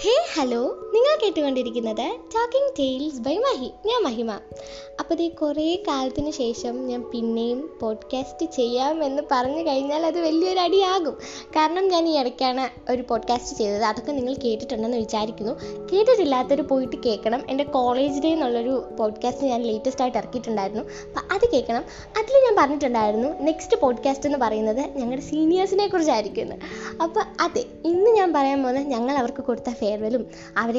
ഹേ hello നിങ്ങൾ കേട്ടുകൊണ്ടിരിക്കുന്നത് talking tales by Mahi ഞാൻ മഹിമ. അപ്പോൾ ഇത് കുറേ കാലത്തിന് ശേഷം ഞാൻ പിന്നെയും പോഡ്കാസ്റ്റ് ചെയ്യാമെന്ന് പറഞ്ഞു കഴിഞ്ഞാൽ അത് വലിയൊരു അടിയാകും. കാരണം ഞാൻ ഈ ഇടയ്ക്കാണ് ഒരു പോഡ്കാസ്റ്റ് ചെയ്തത്. അതൊക്കെ നിങ്ങൾ കേട്ടിട്ടുണ്ടെന്ന് വിചാരിക്കുന്നു. കേട്ടിട്ടില്ലാത്തൊരു പോയിട്ട് കേൾക്കണം. എന്റെ കോളേജ് ഡേ എന്നുള്ളൊരു പോഡ്കാസ്റ്റ് ഞാൻ ലേറ്റസ്റ്റ് ആയിട്ട് ഇറക്കിയിട്ടുണ്ടായിരുന്നു. അപ്പോൾ അത് കേൾക്കണം. അതിൽ ഞാൻ പറഞ്ഞിട്ടുണ്ടായിരുന്നു നെക്സ്റ്റ് പോഡ്കാസ്റ്റ് എന്ന് പറയുന്നത് ഞങ്ങളുടെ സീനിയേഴ്സിനെ കുറിച്ചായിരിക്കും അപ്പോൾ അതെ ഇന്ന് ഞാൻ പറയാൻ പോകുന്നത് ഞങ്ങൾ അവർക്ക് കൊടുത്ത ഫെയർവെലും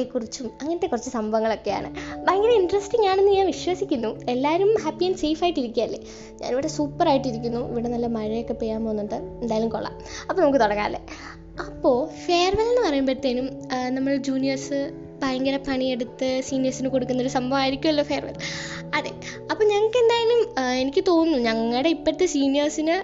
അവരെക്കുറിച്ചും അങ്ങനത്തെ കുറച്ച് സംഭവങ്ങളൊക്കെയാണ്. ഭയങ്കര ഇൻട്രസ്റ്റിംഗ് ആണെന്ന് ഞാൻ വിശ്വസിക്കുന്നു. എല്ലാവരും ഹാപ്പി ആൻഡ് സേഫ് ആയിട്ട് ആയിട്ടിരിക്കുകയല്ലേ? ഞാനിവിടെ സൂപ്പർ ആയിട്ടിരിക്കുന്നു. ഇവിടെ നല്ല മഴയൊക്കെ പെയ്യാൻ പോകുന്നുണ്ട്. എന്തായാലും കൊള്ളാം. അപ്പോൾ നമുക്ക് തുടങ്ങാം അല്ലേ? അപ്പോൾ ഫെയർവെൽ എന്ന് പറയുമ്പോഴത്തേനും നമ്മൾ ജൂനിയേഴ്സ് ഭയങ്കര പണിയെടുത്ത് സീനിയേഴ്സിന് കൊടുക്കുന്നൊരു സംഭവമായിരിക്കുമല്ലോ ഫെയർവെൽ അതെ അപ്പോൾ ഞങ്ങൾക്ക് എന്തായാലും എനിക്ക് തോന്നുന്നു ഞങ്ങളുടെ ഇപ്പോഴത്തെ സീനിയേഴ്സിന്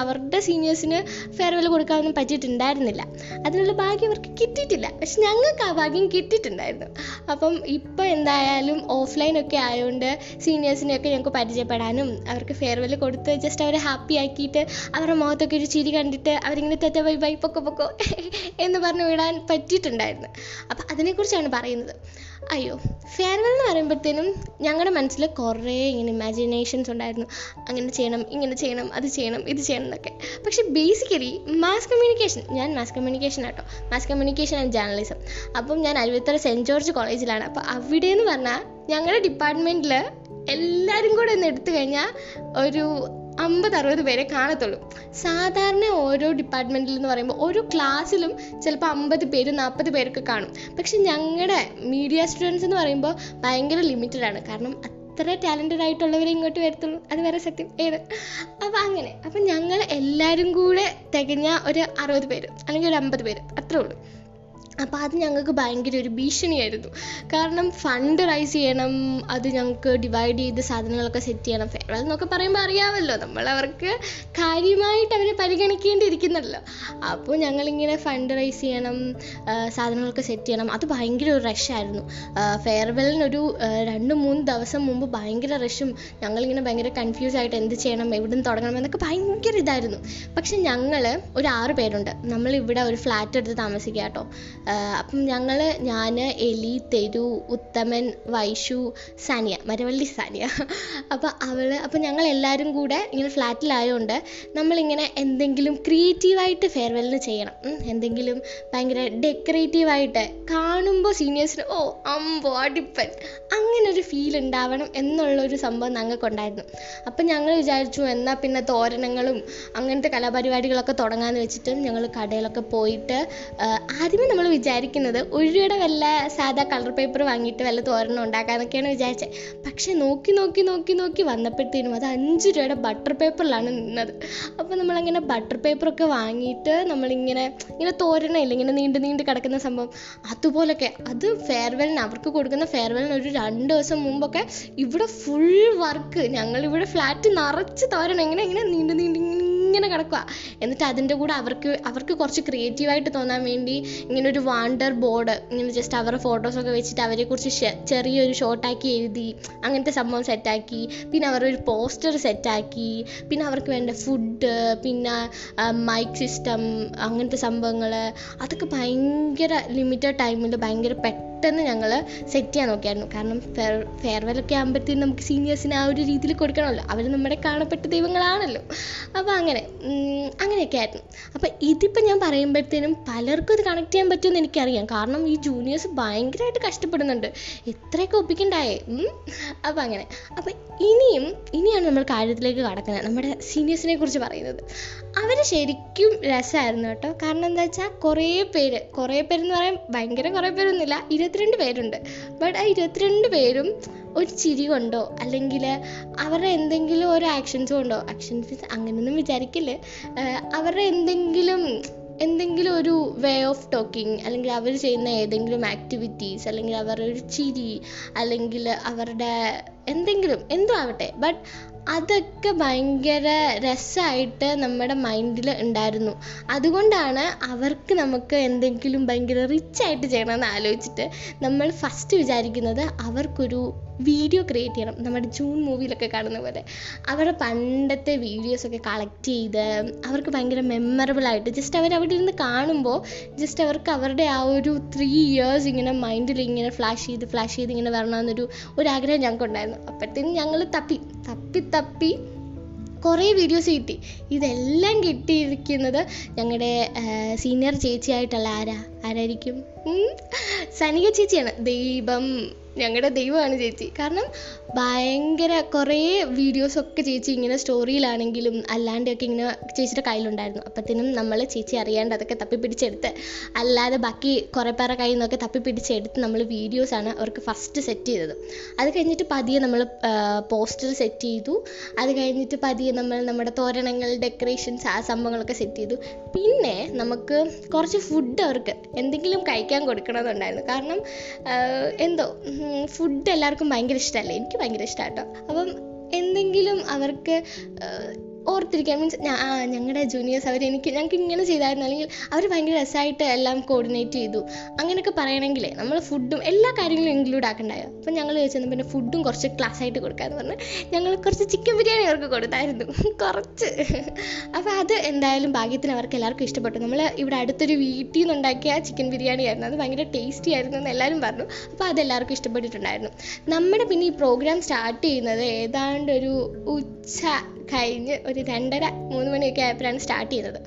അവരുടെ സീനിയേഴ്സിന് ഫെയർവെൽ കൊടുക്കാനൊന്നും പറ്റിയിട്ടുണ്ടായിരുന്നില്ല. അതിനുള്ള ഭാഗ്യം അവർക്ക് കിട്ടിയിട്ടില്ല. പക്ഷെ ഞങ്ങൾക്ക് ആ ഭാഗ്യം കിട്ടിയിട്ടുണ്ടായിരുന്നു. അപ്പം ഇപ്പോൾ എന്തായാലും ഓഫ്ലൈനൊക്കെ ആയതുകൊണ്ട് സീനിയേഴ്സിനെയൊക്കെ ഞങ്ങൾക്ക് പരിചയപ്പെടാനും അവർക്ക് ഫെയർവെൽ കൊടുത്ത് ജസ്റ്റ് അവരെ ഹാപ്പി ആക്കിയിട്ട് അവരുടെ മുഖത്തൊക്കെ ഒരു ചിരി കണ്ടിട്ട് അവരിങ്ങനെ തെറ്റ വൈ ബൈ പൊക്കോ പൊക്കോ എന്ന് പറഞ്ഞ് വിടാൻ പറ്റിയിട്ടുണ്ടായിരുന്നു. അപ്പം അതിനെക്കുറിച്ചാണ് പറയുന്നത്. അയ്യോ ഫെയർവെൽ എന്ന് പറയുമ്പോഴത്തേനും ഞങ്ങളുടെ മനസ്സിൽ കുറേ ഇങ്ങനെ ഇമാജിനേഷൻസ് ഉണ്ടായിരുന്നു. അങ്ങനെ ചെയ്യണം ഇങ്ങനെ ചെയ്യണം അത് ചെയ്യണം ഇത് ചെയ്യണം എന്നൊക്കെ. പക്ഷെ ബേസിക്കലി മാസ് കമ്മ്യൂണിക്കേഷൻ ഞാൻ മാസ് കമ്മ്യൂണിക്കേഷൻ ആട്ടോ. മാസ് കമ്മ്യൂണിക്കേഷൻ ആൻഡ് ജേർണലിസം അപ്പം ഞാൻ അരുവിത്തറ സെന്റ് ജോർജ് കോളേജിലാണ്. അപ്പോൾ അവിടെ എന്ന് പറഞ്ഞാൽ ഞങ്ങളുടെ ഡിപ്പാർട്ട്മെന്റിൽ എല്ലാവരും കൂടെ ഒന്ന് എടുത്തു കഴിഞ്ഞാൽ ഒരു അമ്പത് അറുപത് പേരെ കാണത്തുള്ളൂ. സാധാരണ ഓരോ ഡിപ്പാർട്ട്മെന്റിൽ എന്ന് പറയുമ്പോൾ ഓരോ ക്ലാസ്സിലും ചിലപ്പോൾ അമ്പത് പേര് നാൽപ്പത് പേരൊക്കെ കാണും. പക്ഷെ ഞങ്ങളുടെ മീഡിയ സ്റ്റുഡൻസ് എന്ന് പറയുമ്പോൾ ഭയങ്കര ലിമിറ്റഡ് ആണ്. കാരണം അത്ര ടാലന്റഡ് ആയിട്ടുള്ളവരെ ഇങ്ങോട്ട് വരത്തുള്ളൂ. അത് വേറെ സത്യം. ഏത്? അപ്പം അങ്ങനെ. അപ്പം ഞങ്ങൾ എല്ലാവരും കൂടെ തികഞ്ഞ ഒരു അറുപത് പേര് അല്ലെങ്കിൽ ഒരു അമ്പത് പേര് അത്രേ ഉള്ളൂ. അപ്പോൾ അത് ഞങ്ങൾക്ക് ഭയങ്കര ഒരു ഭീഷണിയായിരുന്നു. കാരണം ഫണ്ട് റൈസ് ചെയ്യണം അത് ഞങ്ങൾക്ക് ഡിവൈഡ് ചെയ്ത് സാധനങ്ങളൊക്കെ സെറ്റ് ചെയ്യണം ഫെയർവെൽ എന്നൊക്കെ പറയുമ്പോൾ അറിയാമല്ലോ. നമ്മൾ അവർക്ക് കാര്യമായിട്ട് അവരെ പരിഗണിക്കേണ്ടിയിരിക്കുന്നല്ലോ. അപ്പോൾ ഞങ്ങളിങ്ങനെ ഫണ്ട് റൈസ് ചെയ്യണം സാധനങ്ങളൊക്കെ സെറ്റ് ചെയ്യണം. അത് ഭയങ്കര ഒരു റഷായിരുന്നു ഫെയർവെല്ലിനൊരു രണ്ട് മൂന്ന് ദിവസം മുമ്പ് ഭയങ്കര റഷും ഞങ്ങളിങ്ങനെ ഭയങ്കര കൺഫ്യൂസ് ആയിട്ട് എന്ത് ചെയ്യണം എവിടെ നിന്ന് തുടങ്ങണം എന്നൊക്കെ ഭയങ്കര ഇതായിരുന്നു. പക്ഷെ ഞങ്ങൾ ഒരു ആറ് പേരുണ്ട്. നമ്മളിവിടെ ഒരു ഫ്ലാറ്റ് എടുത്ത് താമസിക്കുക കേട്ടോ. അപ്പം ഞങ്ങൾ ഞാൻ എലി തെരു ഉത്തമൻ വൈഷു സാനിയ മരവള്ളി സാനിയ. അപ്പോൾ അവൾ അപ്പോൾ ഞങ്ങൾ എല്ലാവരും കൂടെ ഇങ്ങനെ ഫ്ലാറ്റിലായതുകൊണ്ട് നമ്മളിങ്ങനെ എന്തെങ്കിലും ക്രിയേറ്റീവായിട്ട് ഫെയർവെല്ലിന് ചെയ്യണം. എന്തെങ്കിലും ഭയങ്കര ഡെക്കറേറ്റീവായിട്ട് കാണുമ്പോൾ സീനിയേഴ്സിന് ഓ അമ്പോ അടിപ്പൻ അങ്ങനെ ഒരു ഫീൽ ഉണ്ടാവണം എന്നുള്ളൊരു സംഭവം ഞങ്ങൾക്കുണ്ടായിരുന്നു. അപ്പം ഞങ്ങൾ വിചാരിച്ചു എന്നാൽ പിന്നെ തോരണങ്ങളും അങ്ങനത്തെ കലാപരിപാടികളൊക്കെ തുടങ്ങാമെന്ന് വെച്ചിട്ടും ഞങ്ങൾ കടയിലൊക്കെ പോയിട്ട് ആദ്യമേ നമ്മൾ വിചാരിക്കുന്നത് ഉഴിയുടെ വല്ല സാധാ കളർ പേപ്പർ വാങ്ങിയിട്ട് വല്ല തോരണം ഉണ്ടാക്കാമെന്നൊക്കെയാണ് വിചാരിച്ചത്. പക്ഷെ നോക്കി നോക്കി നോക്കി നോക്കി വന്നപ്പോഴത്തേനും അത് അഞ്ച് രൂപയുടെ ബട്ടർ പേപ്പറിലാണ് നിന്നത്. അപ്പോൾ നമ്മളങ്ങനെ ബട്ടർ പേപ്പറൊക്കെ വാങ്ങിയിട്ട് നമ്മളിങ്ങനെ ഇങ്ങനെ തോരണമില്ല ഇങ്ങനെ നീണ്ട് നീണ്ട് കിടക്കുന്ന സംഭവം. അതുപോലൊക്കെ അത് ഫെയർവെല്ലിന് അവർക്ക് കൊടുക്കുന്ന ഫെയർവെല്ലിന് ഒരു രണ്ട് ദിവസം മുമ്പൊക്കെ ഇവിടെ ഫുൾ വർക്ക് ഞങ്ങളിവിടെ ഫ്ലാറ്റ് നിറച്ച് തോരണം ഇങ്ങനെ ഇങ്ങനെ നീണ്ട് നീണ്ട് ഇങ്ങനെ കിടക്കുക എന്നിട്ട് അതിന്റെ കൂടെ അവർക്ക് അവർക്ക് കുറച്ച് ക്രിയേറ്റീവായിട്ട് തോന്നാൻ വേണ്ടി ഇങ്ങനെ ഒരു വാണ്ടർ ബോർഡ് ഇങ്ങനെ ജസ്റ്റ് അവരുടെ ഫോട്ടോസൊക്കെ വെച്ചിട്ട് അവരെക്കുറിച്ച് ചെറിയൊരു ഷോർട്ടാക്കി എഴുതി അങ്ങനത്തെ സംഭവം സെറ്റാക്കി പിന്നെ അവരുടെ ഒരു പോസ്റ്റർ സെറ്റാക്കി പിന്നെ അവർക്ക് വേണ്ട ഫുഡ് പിന്നെ മൈക്ക് സിസ്റ്റം അങ്ങനത്തെ സംഭവങ്ങൾ അതൊക്കെ ഭയങ്കര ലിമിറ്റഡ് ടൈമിൽ ഭയങ്കര പെട്ടെന്ന് ഞങ്ങൾ സെറ്റ് ചെയ്യാൻ നോക്കിയായിരുന്നു. കാരണം ഫെയർ ഫെയർവെലൊക്കെ ആകുമ്പോഴത്തേനും നമുക്ക് സീനിയേഴ്സിന് ആ ഒരു രീതിയിൽ കൊടുക്കണമല്ലോ. അവർ നമ്മുടെ കാണപ്പെട്ട ദൈവങ്ങളാണല്ലോ. അപ്പോൾ അങ്ങനെ അങ്ങനെയൊക്കെ ആയിരുന്നു. അപ്പോൾ ഇതിപ്പോൾ ഞാൻ പറയുമ്പോഴത്തേനും പലർക്കും ഇത് കണക്ട് ചെയ്യാൻ പറ്റുമെന്ന് എനിക്കറിയാം. കാരണം ഈ ജൂനിയേഴ്സ് ഭയങ്കരമായിട്ട് കഷ്ടപ്പെടുന്നുണ്ട്. എത്രയൊക്കെ ഒപ്പിക്കണ്ടായേ അപ്പോൾ അങ്ങനെ. അപ്പോൾ ഇനിയും ഇനിയാണ് നമ്മൾ കാര്യത്തിലേക്ക് കടക്കുന്നത്. നമ്മുടെ സീനിയേഴ്സിനെ കുറിച്ച് പറയുന്നത്. അവർ ശരിക്കും രസമായിരുന്നു കേട്ടോ. കാരണം എന്താ വെച്ചാൽ കുറേ പേര് കുറേ പേരെന്ന് പറയാൻ ഭയങ്കര കുറേ പേരൊന്നുമില്ല. ഇരുപത്തിരണ്ട് പേരുണ്ട്. ബട്ട് ആ ഇരുപത്തിരണ്ട് പേരും ഒരു ചിരി കൊണ്ടോ അല്ലെങ്കിൽ അവരുടെ എന്തെങ്കിലും ഒരു ആക്ഷൻസ് കൊണ്ടോ ആക്ഷൻസ് അങ്ങനെയൊന്നും വിചാരിക്കില്ല. അവരുടെ എന്തെങ്കിലും എന്തെങ്കിലും ഒരു വേ ഓഫ് ടോക്കിങ് അല്ലെങ്കിൽ അവർ ചെയ്യുന്ന ഏതെങ്കിലും ആക്ടിവിറ്റീസ് അല്ലെങ്കിൽ അവരുടെ ഒരു ചിരി അല്ലെങ്കിൽ അവരുടെ എന്തെങ്കിലും എന്തോ ആവട്ടെ. ബട്ട് അതൊക്കെ ഭയങ്കര രസമായിട്ട് നമ്മുടെ മൈൻഡിൽ ഉണ്ടായിരുന്നു. അതുകൊണ്ടാണ് അവർക്ക് നമുക്ക് എന്തെങ്കിലും ഭയങ്കര റിച്ചായിട്ട് ചെയ്യണമെന്ന് ആലോചിച്ചിട്ട് നമ്മൾ ഫസ്റ്റ് വിചാരിക്കുന്നത് അവർക്കൊരു വീഡിയോ ക്രിയേറ്റ് ചെയ്യണം. നമ്മുടെ ജൂൺ മൂവിയിലൊക്കെ കാണുന്ന പോലെ. അവരുടെ പണ്ടത്തെ വീഡിയോസൊക്കെ കളക്ട് ചെയ്ത് അവർക്ക് ഭയങ്കര മെമ്മറബിൾ ആയിട്ട് ജസ്റ്റ് അവർ അവിടെ ഇരുന്ന് കാണുമ്പോൾ ജസ്റ്റ് അവർക്ക് അവരുടെ ആ ഒരു ത്രീ ഇയേഴ്സ് ഇങ്ങനെ മൈൻഡിൽ ഇങ്ങനെ ഫ്ലാഷ് ചെയ്ത് ഫ്ലാഷ് ചെയ്ത് ഇങ്ങനെ വരണമെന്നൊരു ഒരു ആഗ്രഹം ഞങ്ങൾക്കുണ്ടായിരുന്നു. അപ്പോഴത്തേനും ഞങ്ങൾ തപ്പി തപ്പി തപ്പി കുറേ വീഡിയോസ് കിട്ടി. ഇതെല്ലാം കിട്ടിയിരിക്കുന്നത് ഞങ്ങളുടെ സീനിയർ ചേച്ചിയായിട്ടുള്ള ആരാ? ആരായിരിക്കും? സനിക ചേച്ചിയാണ്. ദൈവം. ഞങ്ങളുടെ ദൈവമാണ് ചേച്ചി. കാരണം ഭയങ്കര കുറേ വീഡിയോസൊക്കെ ചേച്ചി ഇങ്ങനെ സ്റ്റോറിയിലാണെങ്കിലും അല്ലാണ്ടൊക്കെ ഇങ്ങനെ ചേച്ചിയുടെ കയ്യിലുണ്ടായിരുന്നു. അപ്പത്തേനും നമ്മൾ ചേച്ചി അറിയാണ്ട് അതൊക്കെ തപ്പി തപ്പിപ്പിടിച്ചെടുത്ത് അല്ലാതെ ബാക്കി കുറേ പേരുടെ കയ്യിൽ നിന്നൊക്കെ തപ്പിപ്പിടിച്ചെടുത്ത് നമ്മൾ വീഡിയോസാണ് അവർക്ക് ഫസ്റ്റ് സെറ്റ് ചെയ്തത്. അത് കഴിഞ്ഞിട്ട് പതിയെ നമ്മൾ പോസ്റ്റർ സെറ്റ് ചെയ്തു. അത് കഴിഞ്ഞിട്ട് പതിയെ നമ്മൾ നമ്മുടെ തോരണങ്ങൾ ഡെക്കറേഷൻസ് ആ സംഭവങ്ങളൊക്കെ സെറ്റ് ചെയ്തു. പിന്നെ നമുക്ക് കുറച്ച് ഫുഡ് അവർക്ക് എന്തെങ്കിലും കഴിക്കാൻ കൊടുക്കണമെന്നുണ്ടായിരുന്നു കാരണം എന്തോ ഫുഡ് എല്ലാവർക്കും ഭയങ്കര ഇഷ്ടമല്ലേ എനിക്ക് ഭയങ്കര ഇഷ്ടമാണ് അപ്പം എന്തെങ്കിലും അവർക്ക് ഓർത്തിരിക്കാൻ മീൻസ് ഞങ്ങളുടെ ജൂനിയേഴ്സ് അവർ എനിക്ക് ഞങ്ങൾക്ക് ഇങ്ങനെ ചെയ്തായിരുന്നു. അല്ലെങ്കിൽ അവർ ഭയങ്കര രസമായിട്ട് എല്ലാം കോർഡിനേറ്റ് ചെയ്തു. അങ്ങനെയൊക്കെ പറയണമെങ്കിൽ നമ്മൾ ഫുഡും എല്ലാ കാര്യങ്ങളും ഇൻക്ലൂഡ് ആക്കണ്ടായോ? അപ്പം ഞങ്ങൾ ചോദിച്ചത് പിന്നെ ഫുഡും കുറച്ച് ക്ലാസ് ആയിട്ട് കൊടുക്കാന്ന് പറഞ്ഞ് ഞങ്ങൾ കുറച്ച് ചിക്കൻ ബിരിയാണി അവർക്ക് കൊടുത്തായിരുന്നു. കുറച്ച്. അപ്പോൾ അത് എന്തായാലും ഭാഗ്യത്തിന് അവർക്ക് എല്ലാവർക്കും ഇഷ്ടപ്പെട്ടു. നമ്മൾ ഇവിടെ അടുത്തൊരു വീട്ടിൽ നിന്നുണ്ടാക്കിയ ചിക്കൻ ബിരിയാണി ആയിരുന്നു. അത് ഭയങ്കര ടേസ്റ്റി ആയിരുന്നു എന്ന് എല്ലാവരും പറഞ്ഞു. അപ്പോൾ അത് എല്ലാവർക്കും ഇഷ്ടപ്പെട്ടിട്ടുണ്ടായിരുന്നു. നമ്മുടെ പിന്നെ ഈ പ്രോഗ്രാം സ്റ്റാർട്ട് ചെയ്യുന്നത് ഏതാണ്ട് ഒരു ഉച്ച കഴിഞ്ഞ് ഒരു രണ്ടര മൂന്ന് മണിയൊക്കെ ആയപ്പോഴാണ് സ്റ്റാർട്ട് ചെയ്തത്.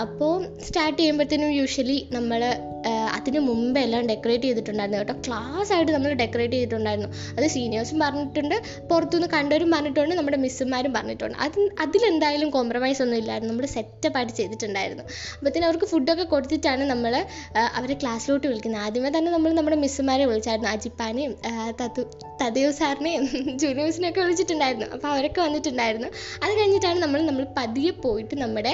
അപ്പോൾ സ്റ്റാർട്ട് ചെയ്യുമ്പോഴത്തേനും യൂഷ്വലി നമ്മൾ അതിന് മുമ്പേ എല്ലാം ഡെക്കറേറ്റ് ചെയ്തിട്ടുണ്ടായിരുന്നു കേട്ടോ. ക്ലാസ് ആയിട്ട് നമ്മൾ ഡെക്കറേറ്റ് ചെയ്തിട്ടുണ്ടായിരുന്നു. അത് സീനിയേഴ്സും പറഞ്ഞിട്ടുണ്ട്. പുറത്തുനിന്ന് കണ്ടവരും പറഞ്ഞിട്ടുണ്ട്. നമ്മുടെ മിസ്സുമാരും പറഞ്ഞിട്ടുണ്ട്. അത് അതിലെന്തായാലും കോംപ്രമൈസ് ഒന്നും ഇല്ലായിരുന്നു. നമ്മൾ സെറ്റപ്പായിട്ട് ചെയ്തിട്ടുണ്ടായിരുന്നു. അപ്പോഴത്തേനും അവർക്ക് ഫുഡൊക്കെ കൊടുത്തിട്ടാണ് നമ്മൾ അവരെ ക്ലാസ്സിലോട്ട് വിളിക്കുന്നത്. ആദ്യമേ തന്നെ നമ്മൾ നമ്മുടെ മിസ്സുമാരെ വിളിച്ചായിരുന്നു. അജിപ്പാനെയും തതു തദയോ സാറിനെയും ജൂനിയേഴ്സിനെയൊക്കെ വിളിച്ചിട്ടുണ്ടായിരുന്നു. അപ്പോൾ അവരൊക്കെ വന്നിട്ടുണ്ടായിരുന്നു. അത് കഴിഞ്ഞിട്ടാണ് നമ്മൾ നമ്മൾ പതിയെ പോയിട്ട് നമ്മുടെ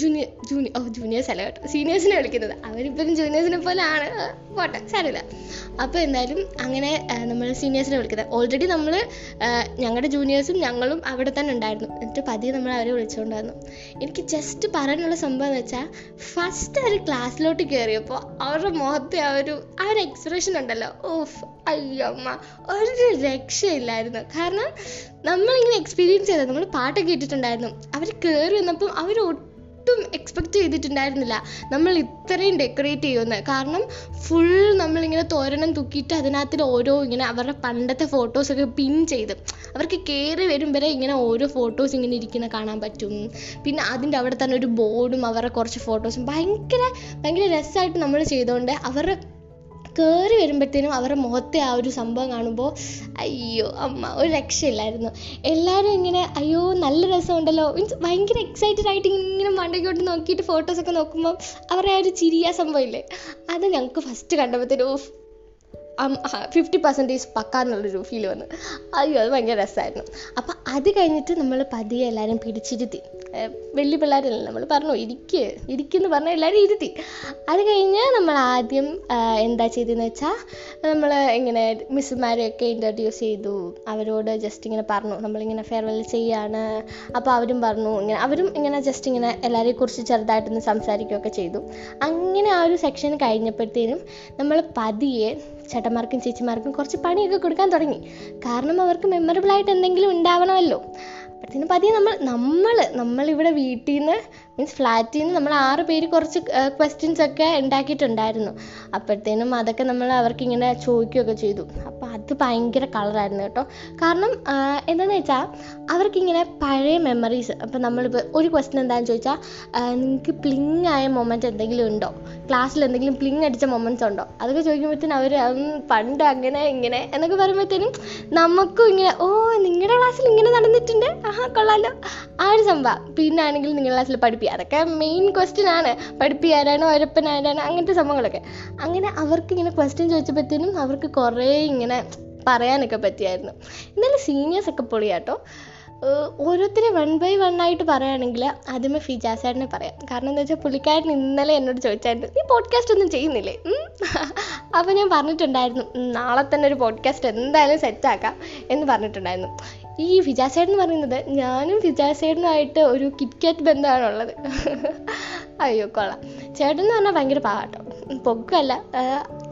ജൂനിയർ ജൂനിയർ ഓ ജൂനിയേഴ്സ് അല്ല കേട്ടോ. സീനിയേഴ്സിനെ വിളിക്കുന്നത്. അവരിപ്പോഴും ജൂനിയേഴ്സിനെ പോലെ ആണ്. പോട്ടെ സാരമില്ല. അപ്പോൾ എന്തായാലും അങ്ങനെ നമ്മൾ സീനിയേഴ്സിനെ വിളിക്കുന്നത്. ഓൾറെഡി നമ്മൾ ഞങ്ങളുടെ ജൂനിയേഴ്സും ഞങ്ങളും അവിടെ തന്നെ ഉണ്ടായിരുന്നു. എന്നിട്ട് പതിയെ നമ്മൾ അവരെ വിളിച്ചുകൊണ്ട് വന്നു എനിക്ക് ജസ്റ്റ് പറയാനുള്ള സംഭവം എന്ന് വെച്ചാൽ ഫസ്റ്റ് അവർ ക്ലാസ്സിലോട്ട് കയറിയപ്പോൾ അവരുടെ മുഖത്തെ ആ ഒരു ആ ഒരു എക്സ്പ്രഷൻ ഉണ്ടല്ലോ. ഓഫ് അയ്യമ്മ ഒരു രക്ഷയില്ലായിരുന്നു. കാരണം നമ്മളിങ്ങനെ എക്സ്പീരിയൻസ് ചെയ്തത് നമ്മൾ പാട്ടൊക്കെ ഇട്ടിട്ടുണ്ടായിരുന്നു. അവർ കയറി വന്നപ്പം അവർ എക്സ്പെക്റ്റ് ചെയ്തിട്ടുണ്ടായിരുന്നില്ല. നമ്മൾ ഇത്രയും ഡെക്കറേറ്റ് ചെയ്യുമെന്ന് കാരണം ഫുൾ നമ്മളിങ്ങനെ തോരണം തൂക്കിയിട്ട് അതിനകത്തിൽ ഓരോ ഇങ്ങനെ അവരുടെ പണ്ടത്തെ ഫോട്ടോസൊക്കെ പിൻ ചെയ്ത് അവർക്ക് കയറി വരും വരെ ഇങ്ങനെ ഓരോ ഫോട്ടോസ് ഇങ്ങനെ ഇരിക്കുന്ന കാണാൻ പറ്റും. പിന്നെ അതിന്റെ അവിടെ തന്നെ ഒരു ബോർഡും അവരുടെ കുറച്ച് ഫോട്ടോസും ഭയങ്കര ഭയങ്കര രസമായിട്ട് നമ്മൾ ചെയ്തുകൊണ്ട് അവരുടെ കയറി വരുമ്പോഴത്തേനും അവരുടെ മുഖത്തെ ആ ഒരു സംഭവം കാണുമ്പോൾ അയ്യോ അമ്മ ഒരു രക്ഷയില്ലായിരുന്നു. എല്ലാവരും ഇങ്ങനെ അയ്യോ നല്ല രസമുണ്ടല്ലോ. മീൻസ് ഭയങ്കര എക്സൈറ്റഡ് ആയിട്ട് ഇങ്ങനെ മണ്ടയ്ക്കോട്ട് നോക്കിയിട്ട് ഫോട്ടോസൊക്കെ നോക്കുമ്പോൾ അവരുടെ ആ ഒരു ചിരിയ സംഭവമില്ലേ അത് ഞങ്ങൾക്ക് ഫസ്റ്റ് കണ്ടപ്പോഴത്തേനും ഓഫ് ഫിഫ്റ്റി പെർസെന്റേജ് പക്ക എന്നുള്ളൊരു ഫീൽ വന്നു. അയ്യോ അത് ഭയങ്കര രസമായിരുന്നു അപ്പം അത് കഴിഞ്ഞിട്ട് നമ്മൾ പതിയെ എല്ലാവരും പിടിച്ചിരുത്തി. വലിയ പിള്ളേരല്ലേ നമ്മൾ പറഞ്ഞു ഇരിക്ക് ഇരിക്കെന്ന് പറഞ്ഞാൽ എല്ലാവരും ഇരുത്തി. അത് കഴിഞ്ഞ് നമ്മൾ ആദ്യം എന്താ ചെയ്തതെന്ന് വെച്ചാൽ നമ്മൾ ഇങ്ങനെ മിസ്സുമാരെയൊക്കെ ഇൻട്രൊഡ്യൂസ് ചെയ്തു. അവരോട് ജസ്റ്റ് ഇങ്ങനെ പറഞ്ഞു നമ്മളിങ്ങനെ ഫെയർവെൽ ചെയ്യാണ്. അപ്പോൾ അവരും പറഞ്ഞു ഇങ്ങനെ അവരും ഇങ്ങനെ ജസ്റ്റ് ഇങ്ങനെ എല്ലാവരെയും കുറിച്ച് ചെറുതായിട്ടൊന്ന് സംസാരിക്കുകയൊക്കെ ചെയ്തു. അങ്ങനെ ആ ഒരു സെക്ഷൻ കഴിഞ്ഞപ്പോഴത്തേനും നമ്മൾ പതിയെ ചേട്ടന്മാർക്കും ചേച്ചിമാർക്കും കുറച്ച് പണിയൊക്കെ കൊടുക്കാൻ തുടങ്ങി. കാരണം അവർക്ക് മെമ്മറബിൾ ആയിട്ട് എന്തെങ്കിലും ഉണ്ടാവണമല്ലോ. അപ്പോഴത്തേനും പതിയെ നമ്മൾ നമ്മൾ നമ്മളിവിടെ വീട്ടിൽ നിന്ന് മീൻസ് ഫ്ലാറ്റിൽ നിന്ന് നമ്മൾ ആറ് പേര് കുറച്ച് ക്വസ്റ്റ്യൻസ് ഒക്കെ ഉണ്ടാക്കിയിട്ടുണ്ടായിരുന്നു. അപ്പോഴത്തേനും അതൊക്കെ നമ്മൾ അവർക്ക് ഇങ്ങനെ ചോദിക്കുകയൊക്കെ ചെയ്തു. അപ്പോൾ അത് ഭയങ്കര കളറായിരുന്നു കേട്ടോ. കാരണം എന്താണെന്ന് വെച്ചാൽ അവർക്കിങ്ങനെ പഴയ മെമ്മറീസ് അപ്പോൾ നമ്മളിപ്പോൾ ഒരു ക്വസ്റ്റ്യൻ എന്താണെന്ന് ചോദിച്ചാൽ നിങ്ങൾക്ക് പ്ലിങ് ആയ മൊമെന്റ് എന്തെങ്കിലും ഉണ്ടോ? ക്ലാസ്സിൽ എന്തെങ്കിലും പ്ലിങ് അടിച്ച മൊമെന്റ്സ് ഉണ്ടോ? അതൊക്കെ ചോദിക്കുമ്പോഴത്തേനും അവർ പണ്ട് അങ്ങനെ ഇങ്ങനെ എന്നൊക്കെ പറയുമ്പോഴത്തേനും നമുക്കും ഇങ്ങനെ ഓ നിങ്ങളുടെ ക്ലാസ്സിൽ ഇങ്ങനെ നടന്നിട്ടുണ്ട്? ആഹാ കൊള്ളാലോ. ആ ഒരു സംഭവം. പിന്നെ ആണെങ്കിൽ നിങ്ങളുടെ ക്ലാസ്സിൽ പഠിപ്പിക്കുക അതൊക്കെ മെയിൻ ക്വസ്റ്റ്യൻ ആണ്. പഠിപ്പി ആരാണ് ഒരപ്പൻ ആരാണ് അങ്ങനത്തെ സംഭവങ്ങളൊക്കെ. അങ്ങനെ അവർക്ക് ഇങ്ങനെ ക്വസ്റ്റ്യൻ ചോദിച്ചപ്പോഴത്തേനും അവർക്ക് കുറേ ഇങ്ങനെ പറയാനൊക്കെ പറ്റിയായിരുന്നു. എന്നാലും സീനിയേഴ്സൊക്കെ പൊളിയാട്ടോ. ഓരോരുത്തരെ വൺ ബൈ വൺ ആയിട്ട് പറയുകയാണെങ്കിൽ ആദ്യമേ ഫിജാസേട്ടനെ പറയാം. കാരണം എന്താ വെച്ചാൽ പുള്ളിക്കാരൻ ഇന്നലെ എന്നോട് ചോദിച്ചായിരുന്നു നീ പോഡ്കാസ്റ്റ് ഒന്നും ചെയ്യുന്നില്ലേ? അപ്പോൾ ഞാൻ പറഞ്ഞിട്ടുണ്ടായിരുന്നു നാളെ തന്നെ ഒരു പോഡ്കാസ്റ്റ് എന്തായാലും സെറ്റാക്കാം എന്ന് പറഞ്ഞിട്ടുണ്ടായിരുന്നു. ഈ ഫിജാസേട്ടൻ എന്ന് പറയുന്നത് ഞാനും ഫിജാസേട്ടനുമായിട്ട് ഒരു കിറ്റ്കാറ്റ് ബന്ധമാണുള്ളത്. അയ്യോ കൊള്ളാം. ചേട്ടൻ എന്ന് പറഞ്ഞാൽ ഭയങ്കര പാട്ടോ പൊക്കല്ല.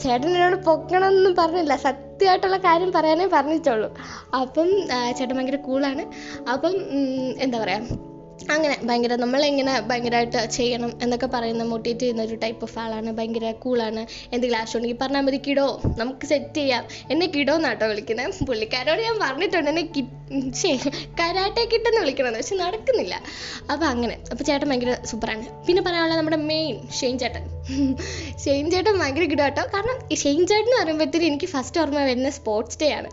ചേട്ടൻ എന്നോട് പൊക്കണം എന്നും പറഞ്ഞില്ല. സത്യമായിട്ടുള്ള കാര്യം പറയാനേ പറഞ്ഞിട്ടുള്ളൂ. അപ്പം ചേട്ടൻ ഭയങ്കര കൂളാണ് അപ്പം എന്താ പറയുക അങ്ങനെ ഭയങ്കര നമ്മളെങ്ങനെ ഭയങ്കരമായിട്ട് ചെയ്യണം എന്നൊക്കെ പറയുന്ന മോട്ടിവേറ്റ് ചെയ്യുന്ന ഒരു ടൈപ്പ് ഓഫ് ആളാണ്. ഭയങ്കര കൂളാണ് എന്തെങ്കിലും ആവശ്യം ഉണ്ടെങ്കിൽ പറഞ്ഞാൽ മതി കിടോ നമുക്ക് സെറ്റ് ചെയ്യാം. എന്നെ കിടോ എന്നാട്ടോ വിളിക്കുന്നത് പുള്ളിക്കാരോട് ഞാൻ പറഞ്ഞിട്ടുണ്ട് എന്നെ കി കരാട്ടെ കിട്ടെന്ന് വിളിക്കണമെന്ന് പക്ഷെ നടക്കുന്നില്ല. അപ്പോൾ അങ്ങനെ അപ്പോൾ ചേട്ടൻ ഭയങ്കര സൂപ്പറാണ്. പിന്നെ പറയാനുള്ളത് നമ്മുടെ മെയിൻ ഷെയിൻ ചേട്ടൻ. ഷെയിൻ ചേട്ടൻ ഭയങ്കര കിടോ കേട്ടോ കാരണം ഷെയിൻ ചേട്ടൻ എന്ന് പറയുമ്പോഴത്തേക്കും എനിക്ക് ഫസ്റ്റ് ഓർമ്മ വരുന്ന സ്പോർട്സ് ഡേ ആണ്.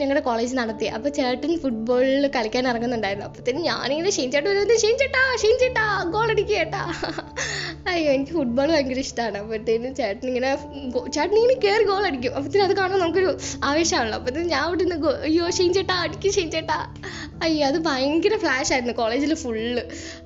ഞങ്ങളുടെ കോളേജിൽ നടത്തി അപ്പോൾ ചേട്ടൻ ഫുട്ബോളിൽ കളിക്കാൻ ഇറങ്ങുന്നുണ്ടായിരുന്നു. അപ്പോഴത്തേനും ഞാനിങ്ങനെ ഷെയിൻ ചേട്ടൻ വരുന്നത് ഷെയിൻ ചേട്ടാ ഷെയിൻ ചേട്ടാ ഗോൾ അടിക്കേട്ടാ അയ്യോ എനിക്ക് ഫുട്ബോൾ ഭയങ്കര ഇഷ്ടമാണ് അപ്പോഴത്തേനും ചേട്ടൻ ഇങ്ങനെ ചേട്ടൻ ഇങ്ങനെ കയറി ഗോൾ അടിക്കും. അപ്പോഴത്തേനും അത് കാണാൻ നമുക്കൊരു ആവേശമാണല്ലോ. അപ്പോഴത്തേനും ഞാൻ അവിടെ നിന്ന് അയ്യോ ഷീൻ ചേട്ടാ അടിക്കും ഷീൻ ചേട്ടാ അയ്യോ അത് ഭയങ്കര ഫ്ലാഷ് ആയിരുന്നു കോളേജിൽ ഫുള്ള്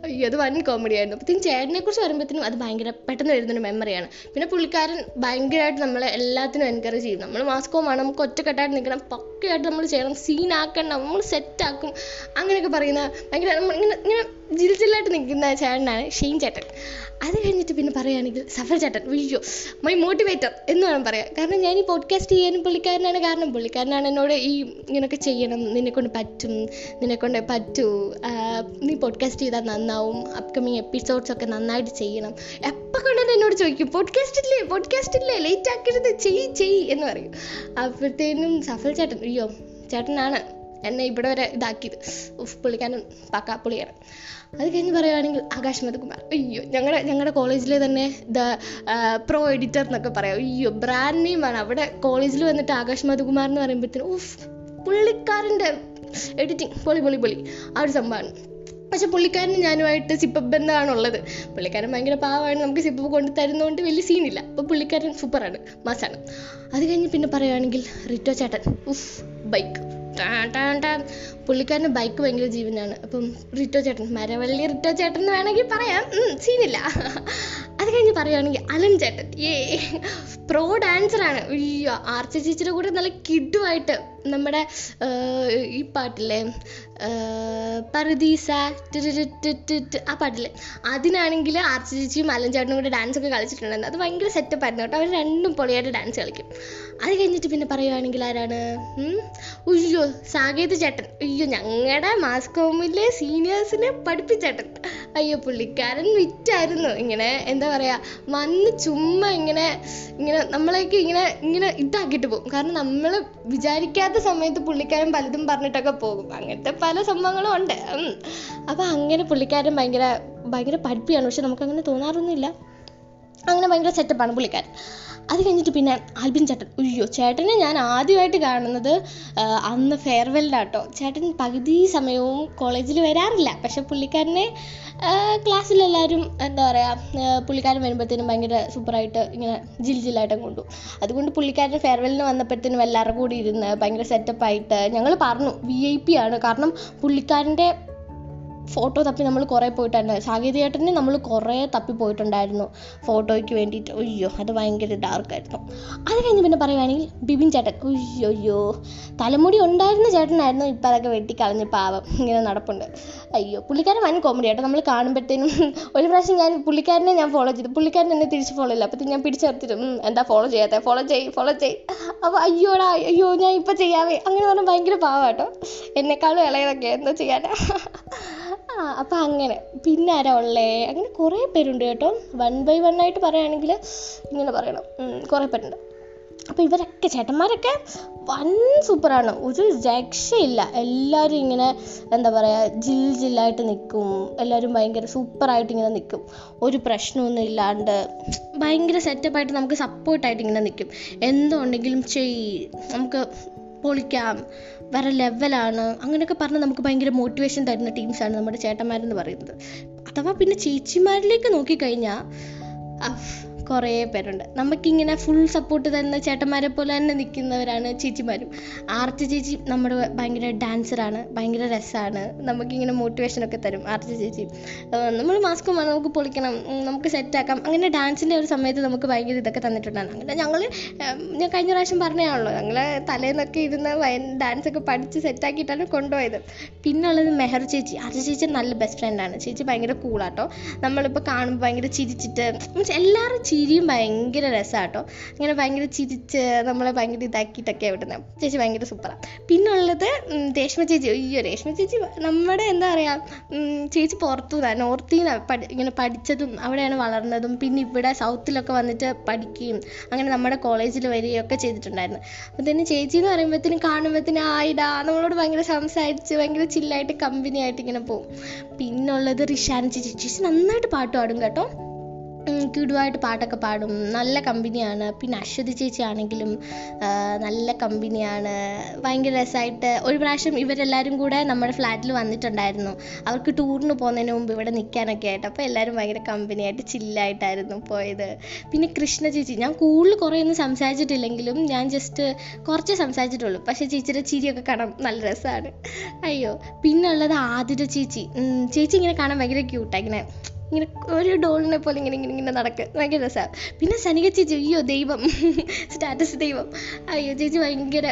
അയ്യോ അത് വൻ കോമഡി ആയിരുന്നു. അപ്പോഴത്തേനും ചേട്ടനെ കുറിച്ച് വരുമ്പോഴത്തേനും അത് ഭയങ്കര പെട്ടെന്ന് വരുന്നൊരു മെമ്മറിയാണ് പിന്നെ പുള്ളിക്കാരൻ ഭയങ്കരമായിട്ട് നമ്മളെ എല്ലാത്തിനും എൻകറേജ് ചെയ്യും. നമ്മൾ മാസ്കോ വേണം നമുക്ക് ഒറ്റക്കെട്ടായിട്ട് നിൽക്കണം പക്കയായിട്ട് നമ്മൾ ചെയ്യണം. സീനാക്കണം നമ്മൾ സെറ്റാക്കും അങ്ങനെയൊക്കെ പറയുന്ന ഭയങ്കര നമ്മൾ ഇങ്ങനെ ഇങ്ങനെ ജിൽ ജില്ലായിട്ട് നിൽക്കുന്ന ചേട്ടനാണ് ഷെയിൻ ചേട്ടൻ. അത് കഴിഞ്ഞിട്ട് പിന്നെ പറയുകയാണെങ്കിൽ സഫർ ചേട്ടൻ. അയ്യോ മൈ മോട്ടിവേറ്റർ എന്ന് വേണം പറയാം കാരണം ഞാൻ ഈ പോഡ്കാസ്റ്റ് ചെയ്യാനും പുള്ളിക്കാരനാണ്. കാരണം പുള്ളിക്കാരനാണ് എന്നോട് ഈ ഇങ്ങനെയൊക്കെ ചെയ്യണം. നിന്നെക്കൊണ്ട് പറ്റും. നിന്നെക്കൊണ്ട് പറ്റൂ. നീ പോഡ്കാസ്റ്റ് ചെയ്താൽ നന്നാവും. അപ്കമിങ് എപ്പിസോഡ്സ് ഒക്കെ നന്നായിട്ട് ചെയ്യണം. എപ്പോൾ കണ്ടാലും എന്നോട് ചോദിക്കും പോഡ്കാസ്റ്റ് ഇല്ലേ? പോഡ്കാസ്റ്റ് ഇല്ലേ? ലേറ്റ് ആക്കരുത്. ചെയ് ചെയ് എന്ന് പറയും. അപ്പോഴത്തേനും സഫൽ ചേട്ടൻ അയ്യോ ചേട്ടനാണ്. എന്നെ ഇവിടെ വരെ ഇതാക്കിയത്. ഉഫ് പുള്ളിക്കാരൻ പക്കാ പുള്ളിയാണ്. അത് കഴിഞ്ഞ് പറയുകയാണെങ്കിൽ ആകാശ് മധുകുമാർ അയ്യോ ഞങ്ങളുടെ ഞങ്ങളുടെ കോളേജിലെ തന്നെ ദ പ്രോ എഡിറ്റർ എന്നൊക്കെ പറയാം. അയ്യോ ബ്രാൻഡ് നെയിമാണ് അവിടെ കോളേജിൽ വന്നിട്ട് ആകാശ് മധുകുമാർ എന്ന് പറയുമ്പോഴത്തേനും ഉഫ് പുള്ളിക്കാരന്റെ എഡിറ്റിംഗ് പൊളി പൊളി പൊളി. ആ ഒരു സംഭവമാണ്. പക്ഷെ പുള്ളിക്കാരന് ഞാനുമായിട്ട് സിപ്പപ്പ് ഉള്ളത് പുള്ളിക്കാരൻ ഭയങ്കര പാവമാണ്. നമുക്ക് സിപ്പപ്പ് കൊണ്ട് തരുന്നതുകൊണ്ട് വലിയ സീനില്ല അപ്പോൾ പുള്ളിക്കാരൻ സൂപ്പറാണ് മാസാണ് അത് കഴിഞ്ഞ് പിന്നെ പറയുകയാണെങ്കിൽ റിറ്റോ ചേട്ടൻ. ഉഫ് ബൈക്ക് പുള്ളിക്കാരന് ബൈക്ക് ഭയങ്കര ജീവനാണ്. അപ്പം റിറ്റോ ചേട്ടൻ മരവള്ളി റിറ്റോ ചേട്ടൻ എന്ന് വേണമെങ്കിൽ പറയാം. സീനില്ല. അത് കഴിഞ്ഞ് പറയുകയാണെങ്കിൽ അലൻ ചേട്ടൻ. ഏ പ്രോ ആണ്. അയ്യോ ആർച്ച ചേച്ചിയുടെ കൂടെ നല്ല കിഡുമായിട്ട് നമ്മുടെ ഈ പാട്ടില്ലേ പറുദീസ ആ പാട്ടില്ലേ. അതിനാണെങ്കിൽ ആർച്ച ചേച്ചിയും അലൻ ചേട്ടനും കൂടെ ഡാൻസ് ഒക്കെ കളിച്ചിട്ടുണ്ടായിരുന്നു അത് ഭയങ്കര സെറ്റപ്പായിരുന്നു കേട്ടോ. അവർ രണ്ടും പൊളിയായിട്ട് ഡാൻസ് കളിക്കും. അത് കഴിഞ്ഞിട്ട് പിന്നെ പറയുവാണെങ്കിൽ ആരാണ്? ഉയ്യോ സാകേത് ചേട്ടൻ. അയ്യോ ഞങ്ങളുടെ മാസ്കോമിലെ സീനിയേഴ്സിനെ പഠിപ്പിച്ചേട്ടൻ. അയ്യോ പുള്ളിക്കാരൻ വിറ്റായിരുന്നു. ഇങ്ങനെ എന്താ പറയാ വന്ന് ചുമ്മാ ഇങ്ങനെ ഇങ്ങനെ നമ്മളെയൊക്കെ ഇങ്ങനെ ഇങ്ങനെ ഇതാക്കിയിട്ട് പോകും. കാരണം നമ്മൾ വിചാരിക്കാത്ത സമയത്ത് പുള്ളിക്കാരൻ പലതും പറഞ്ഞിട്ടൊക്കെ പോകും. അങ്ങനത്തെ പല സംഭവങ്ങളും ഉണ്ട്. ഉം. അപ്പൊ അങ്ങനെ പുള്ളിക്കാരൻ ഭയങ്കര ഭയങ്കര പഠിപ്പിയാണ്. പക്ഷെ നമുക്ക് അങ്ങനെ തോന്നാറൊന്നുമില്ല. അങ്ങനെ ഭയങ്കര സെറ്റപ്പാണ് പുള്ളിക്കാരൻ. അത് കഴിഞ്ഞിട്ട് പിന്നെ ആൽബിൻ ചേട്ടൻ അയ്യോ ചേട്ടനെ ഞാൻ ആദ്യമായിട്ട് കാണുന്നത് അന്ന് ഫെയർവെല്ലിലാട്ടോ ചേട്ടൻ പകുതി സമയവും കോളേജിൽ വരാറില്ല. പക്ഷെ പുള്ളിക്കാരനെ ക്ലാസ്സിലെല്ലാവരും എന്താ പറയുക പുള്ളിക്കാരൻ വരുമ്പോഴത്തേനും ഭയങ്കര സൂപ്പറായിട്ട് ഇങ്ങനെ ജിൽ ജില്ലായിട്ട് കൊണ്ടു അതുകൊണ്ട് പുള്ളിക്കാരൻ ഫെയർവെല്ലിന് വന്നപ്പോഴത്തേനും എല്ലാവരും കൂടി ഇരുന്ന് ഭയങ്കര സെറ്റപ്പായിട്ട് ഞങ്ങൾ പറഞ്ഞു വി ഐ പി ആണ്. കാരണം പുള്ളിക്കാരന്റെ ഫോട്ടോ തപ്പി നമ്മൾ കുറേ പോയിട്ടുണ്ടായിരുന്നു സാങ്കേതികേട്ടനെ നമ്മൾ കുറേ തപ്പി പോയിട്ടുണ്ടായിരുന്നു ഫോട്ടോയ്ക്ക് വേണ്ടിയിട്ട്. അയ്യോ അത് ഭയങ്കര ഡാർക്കായിരുന്നു അത് കഴിഞ്ഞ് പിന്നെ പറയുവാണെങ്കിൽ ബിബിൻ ചേട്ടൻ അയ്യോ അയ്യോ തലമുടി ഉണ്ടായിരുന്ന ചേട്ടനായിരുന്നു ഇപ്പം അതൊക്കെ വെട്ടിക്കളഞ്ഞ് പാവം. ഇങ്ങനെ നടപ്പുണ്ട്. അയ്യോ പുള്ളിക്കാരൻ വൻ കോമഡി ആട്ടോ. നമ്മൾ കാണുമ്പോഴത്തേനും ഒരു പ്രാവശ്യം ഞാൻ പുള്ളിക്കാരനെ ഞാൻ ഫോളോ ചെയ്തു. പുള്ളിക്കാരൻ എന്നെ തിരിച്ച് ഫോളോ ഇല്ല അപ്പോൾ ഞാൻ പിടിച്ചു നിർത്തിയിട്ടും എന്താ ഫോളോ ചെയ്യാത്ത? ഫോളോ ചെയ് ഫോളോ ചെയ്. അപ്പോൾ അയ്യോടാ അയ്യോ ഞാൻ ഇപ്പം ചെയ്യാവേ. അങ്ങനെ പറഞ്ഞാൽ ഭയങ്കര പാവാട്ടോ. എന്നെക്കാളും ഇളയതൊക്കെ എന്താ ചെയ്യാനാ ആ അപ്പം അങ്ങനെ. പിന്നെ ആരാ ഉള്ളേ? അങ്ങനെ കുറേ പേരുണ്ട് കേട്ടോ. വൺ ബൈ വൺ ആയിട്ട് പറയുകയാണെങ്കിൽ ഇങ്ങനെ പറയണം. കുറേ പേരുണ്ട്. അപ്പോൾ ഇവരൊക്കെ ചേട്ടന്മാരൊക്കെ വൻ സൂപ്പറാണ്. ഒരു രക്ഷയില്ല. എല്ലാവരും ഇങ്ങനെ എന്താ പറയുക ജിൽ ജില്ലായിട്ട് നിൽക്കും. എല്ലാവരും ഭയങ്കര സൂപ്പറായിട്ട് ഇങ്ങനെ നിൽക്കും. ഒരു പ്രശ്നമൊന്നും ഇല്ലാണ്ട് ഭയങ്കര സെറ്റപ്പായിട്ട് നമുക്ക് സപ്പോർട്ടായിട്ട് ഇങ്ങനെ നിൽക്കും. എന്തുണ്ടെങ്കിലും ചെയ് നമുക്ക് പൊളിക്കാം വേറെ ലെവലാണ് അങ്ങനെയൊക്കെ പറഞ്ഞ് നമുക്ക് ഭയങ്കര മോട്ടിവേഷൻ തരുന്ന ടീംസാണ് നമ്മുടെ ചേട്ടന്മാരെന്ന് പറയുന്നത്. അഥവാ പിന്നെ ചേച്ചിമാരിലേക്ക് നോക്കിക്കഴിഞ്ഞാൽ കുറേ പേരുണ്ട്. നമുക്കിങ്ങനെ ഫുൾ സപ്പോർട്ട് തരുന്ന ചേട്ടന്മാരെ പോലെ തന്നെ നിൽക്കുന്നവരാണ് ചേച്ചിമാരും. ആർച്ച ചേച്ചി നമ്മുടെ ഭയങ്കര ഡാൻസറാണ് ഭയങ്കര രസമാണ് നമുക്കിങ്ങനെ മോട്ടിവേഷനൊക്കെ തരും ആർച്ച ചേച്ചി. നമ്മൾ മാസ്ക് വേണം നമുക്ക് പൊളിക്കണം നമുക്ക് സെറ്റാക്കാം അങ്ങനെ ഡാൻസിന്റെ ഒരു സമയത്ത് നമുക്ക് ഭയങ്കര ഇതൊക്കെ തന്നിട്ടുണ്ടാണ് അങ്ങനെ ഞങ്ങൾ ഞാൻ കഴിഞ്ഞ പ്രാവശ്യം പറഞ്ഞതാണല്ലോ ഞങ്ങൾ തലേന്നൊക്കെ ഇരുന്ന് ഡാൻസ് ഒക്കെ പഠിച്ച് സെറ്റാക്കിയിട്ടാണ് കൊണ്ടുപോയത്. പിന്നെ ഉള്ളത് മെഹർ ചേച്ചി. ആർച്ച ചേച്ചി നല്ല ബെസ്റ്റ് ഫ്രണ്ടാണ് ചേച്ചി ഭയങ്കര കൂളാട്ടോ നമ്മളിപ്പോൾ കാണുമ്പോൾ ഭയങ്കര ചിരിച്ചിട്ട് എല്ലാവരും ചിരിയും ഭയങ്കര രസമാട്ടോ ഇങ്ങനെ ഭയങ്കര ചിരിച്ച് നമ്മളെ ഭയങ്കര ഇതാക്കിയിട്ടൊക്കെ വിടുന്നത് ചേച്ചി ഭയങ്കര സൂപ്പറാണ് പിന്നുള്ളത് രേഷ്മ ചേച്ചി. അയ്യോ രേഷ്മ ചേച്ചി നമ്മുടെ എന്താ പറയുക ചേച്ചി പുറത്തു നിന്നാണ് നോർത്തിൽ നിന്നാണ് പഠി ഇങ്ങനെ പഠിച്ചതും അവിടെയാണ് വളർന്നതും. പിന്നെ ഇവിടെ സൗത്തിലൊക്കെ വന്നിട്ട് പഠിക്കുകയും അങ്ങനെ നമ്മുടെ കോളേജിൽ വരികയും ഒക്കെ ചെയ്തിട്ടുണ്ടായിരുന്നു. അപ്പോൾ തന്നെ ചേച്ചി എന്ന് പറയുമ്പോഴത്തേനും കാണുമ്പോഴത്തേനും ആയിടാ നമ്മളോട് ഭയങ്കര സംസാരിച്ച് ഭയങ്കര ചില്ലായിട്ട് കമ്പനി ആയിട്ട് ഇങ്ങനെ പോകും. പിന്നുള്ളത് റിഷാൻ ചേച്ചി. ചേച്ചി നന്നായിട്ട് പാട്ട് പാടും കേട്ടോ. കിടുവായിട്ട് പാട്ടൊക്കെ പാടും. നല്ല കമ്പനിയാണ്. പിന്നെ അശ്വതി ചേച്ചി ആണെങ്കിലും നല്ല കമ്പനിയാണ്. ഭയങ്കര രസമായിട്ട് ഒരു പ്രാവശ്യം ഇവരെല്ലാവരും കൂടെ നമ്മുടെ ഫ്ലാറ്റിൽ വന്നിട്ടുണ്ടായിരുന്നു. അവർക്ക് ടൂറിന് പോകുന്നതിന് മുമ്പ് ഇവിടെ നിൽക്കാനൊക്കെ ആയിട്ട്. അപ്പോൾ എല്ലാവരും ഭയങ്കര കമ്പനിയായിട്ട് ചില്ലായിട്ടായിരുന്നു പോയത്. പിന്നെ കൃഷ്ണ ചേച്ചി ഞാൻ കൂടുതൽ കുറേ ഒന്നും സംസാരിച്ചിട്ടില്ലെങ്കിലും ഞാൻ ജസ്റ്റ് കുറച്ച് സംസാരിച്ചിട്ടുള്ളൂ. പക്ഷേ ചേച്ചിയുടെ ചിരിയൊക്കെ കാണാൻ നല്ല രസമാണ്. അയ്യോ. പിന്നെ ഉള്ളത് ആതിര ചേച്ചി. ചേച്ചി ഇങ്ങനെ കാണാൻ ഭയങ്കര ക്യൂട്ടാണ് ഇങ്ങനെ ഇങ്ങനെ ഒരു ഡോളിനെ പോലെ ഇങ്ങനെ ഇങ്ങനെ ഇങ്ങനെ നടക്കുക ഭയങ്കര രസമാണ് പിന്നെ സനിക ചേച്ചി അയ്യോ ദൈവം. സ്റ്റാറ്റസ് ദൈവം. അയ്യോ ചേച്ചി ഭയങ്കര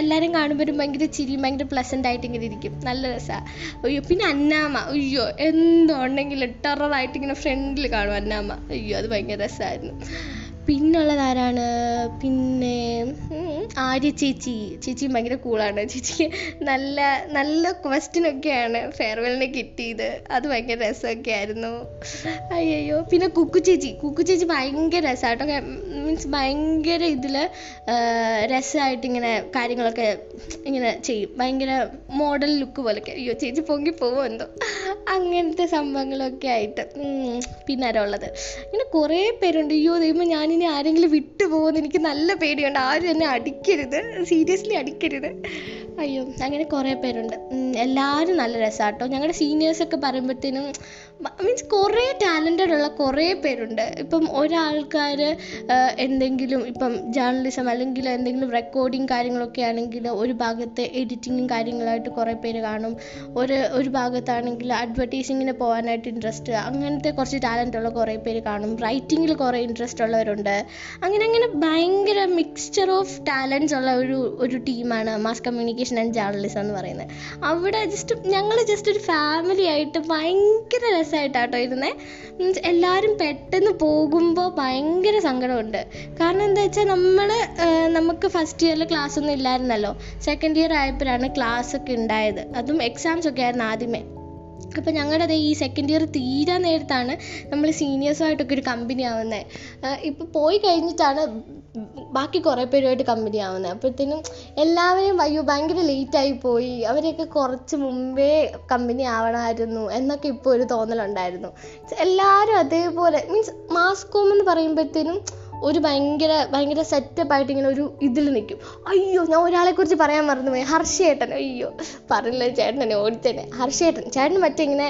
എല്ലാവരും കാണുമ്പോഴും ഭയങ്കര ചിരിയും ഭയങ്കര പ്ലസന്റ് ആയിട്ട് ഇങ്ങനെ ഇരിക്കും. നല്ല രസമാണ് അയ്യോ പിന്നെ അന്നാമ്മ അയ്യോ എന്തുണ്ടെങ്കിലും ടെററായിട്ട് ഇങ്ങനെ ഫ്രണ്ടിൽ കാണും അന്നാമ്മ അയ്യോ അത് ഭയങ്കര രസമായിരുന്നു പിന്നുള്ളതാരാണ് പിന്നെ ആര്യ ചേച്ചി ചേച്ചി ഭയങ്കര കൂളാണ് ചേച്ചിക്ക് നല്ല നല്ല ക്വസ്റ്റ്യൻ ഒക്കെയാണ് ഫെയർവെല്ലിന് കിട്ടിയത്. അത് ഭയങ്കര രസമൊക്കെ ആയിരുന്നു. അയ്യോ പിന്നെ കുക്കു ചേച്ചി. കുക്കു ചേച്ചി ഭയങ്കര രസമാട്ടോ മീൻസ് ഭയങ്കര ഇതിൽ രസമായിട്ട് ഇങ്ങനെ കാര്യങ്ങളൊക്കെ ഇങ്ങനെ ചെയ്യും. ഭയങ്കര മോഡൽ ലുക്ക് പോലൊക്കെ. അയ്യോ ചേച്ചി പൊങ്ങി പോവോ എന്തോ. അങ്ങനത്തെ സംഭവങ്ങളൊക്കെ ആയിട്ട്. പിന്നെ ആരാ ഉള്ളത്? ഇങ്ങനെ കുറേ പേരുണ്ട്. അയ്യോ ദൈവം ഞാനിനി ആരെങ്കിലും വിട്ടു പോകുമെന്ന് എനിക്ക് നല്ല പേടിയുണ്ട്. ആരും എന്നെ അടിക്കരുത്. സീരിയസ്ലി അടിക്കരുത്. അയ്യോ അങ്ങനെ കുറേ പേരുണ്ട്. എല്ലാവരും നല്ല രസമാട്ടോ ഞങ്ങളുടെ സീനിയേഴ്സൊക്കെ പറയുമ്പോഴത്തേനും മീൻസ് കുറേ ടാലന്റഡ് ഉള്ള കുറേ പേരുണ്ട്. ഇപ്പം ഒരാൾക്കാർ എന്തെങ്കിലും ഇപ്പം ജേർണലിസം അല്ലെങ്കിൽ എന്തെങ്കിലും റെക്കോർഡിങ് കാര്യങ്ങളൊക്കെ ആണെങ്കിൽ ഒരു ഭാഗത്ത് എഡിറ്റിങ്ങും കാര്യങ്ങളായിട്ട് കുറേ പേര് കാണും. ഒരു ഒരു ഭാഗത്താണെങ്കിൽ അഡ്വർടൈസിങ്ങിന് പോകാനായിട്ട് ഇൻട്രസ്റ്റ് അങ്ങനത്തെ കുറച്ച് ടാലന്റ് ഉള്ള കുറേ പേര് കാണും. റൈറ്റിങ്ങിൽ കുറേ ഇൻട്രസ്റ്റ് ഉള്ളവരുണ്ട്. അങ്ങനെ അങ്ങനെ ഭയങ്കര മിക്സ്ചർ ഓഫ് ടാലൻസ് ഉള്ള ഒരു ഒരു ടീമാണ് മാസ് കമ്മ്യൂണിക്കേഷൻ ആൻഡ് ജേർണലിസം എന്ന് പറയുന്നത്. അവിടെ ജസ്റ്റ് ഞങ്ങൾ ജസ്റ്റ് ഒരു ഫാമിലി ആയിട്ട് ഭയങ്കര രസമായിട്ടാട്ടോ ഇരുന്നേ. മീൻസ് എല്ലാവരും പെട്ടെന്ന് പോകുമ്പോൾ ഭയങ്കര സങ്കടമുണ്ട്. കാരണം എന്താ വെച്ചാൽ നമ്മൾ നമുക്ക് ഫസ്റ്റ് ഇയറിൽ ക്ലാസ് ഒന്നും ഇല്ലായിരുന്നല്ലോ. സെക്കൻഡ് ഇയർ ആയപ്പോഴാണ് ക്ലാസ് ഒക്കെ ഉണ്ടായത്. അതും എക്സാംസ് ഒക്കെ ആയിരുന്നു ആദ്യമേ. അപ്പോൾ ഞങ്ങളുടെ ഈ സെക്കൻഡ് ഇയർ തീരാൻ നേരത്താണ് നമ്മൾ സീനിയേഴ്സുമായിട്ടൊക്കെ ഒരു കമ്പനി ആവുന്നത് ഇപ്പോൾ പോയി കഴിഞ്ഞിട്ടാണ് ബാക്കി കുറേ പേരുമായിട്ട് കമ്പനി ആവുന്നത് അപ്പോഴത്തേനും എല്ലാവരെയും അയ്യോ ഭയങ്കര ലേറ്റായി പോയി. അവരെയൊക്കെ കുറച്ച് മുമ്പേ കമ്പനി ആവണമായിരുന്നു എന്നൊക്കെ ഇപ്പോൾ ഒരു തോന്നലുണ്ടായിരുന്നു. എല്ലാവരും അതേപോലെ മീൻസ് മാസ്കോം എന്ന് പറയുമ്പോഴത്തേനും ഒരു ഭയങ്കര ഭയങ്കര സെറ്റപ്പായിട്ട് ഇങ്ങനെ ഒരു ഇതിൽ നിൽക്കും. അയ്യോ ഞാൻ ഒരാളെ കുറിച്ച് പറയാൻ മറന്നുപോയി. ഹർഷേട്ടൻ അയ്യോ പറഞ്ഞില്ല ചേട്ടനെ ഓടിച്ചേനെ. ഹർഷേട്ടൻ ചേട്ടൻ മറ്റേ ഇങ്ങനെ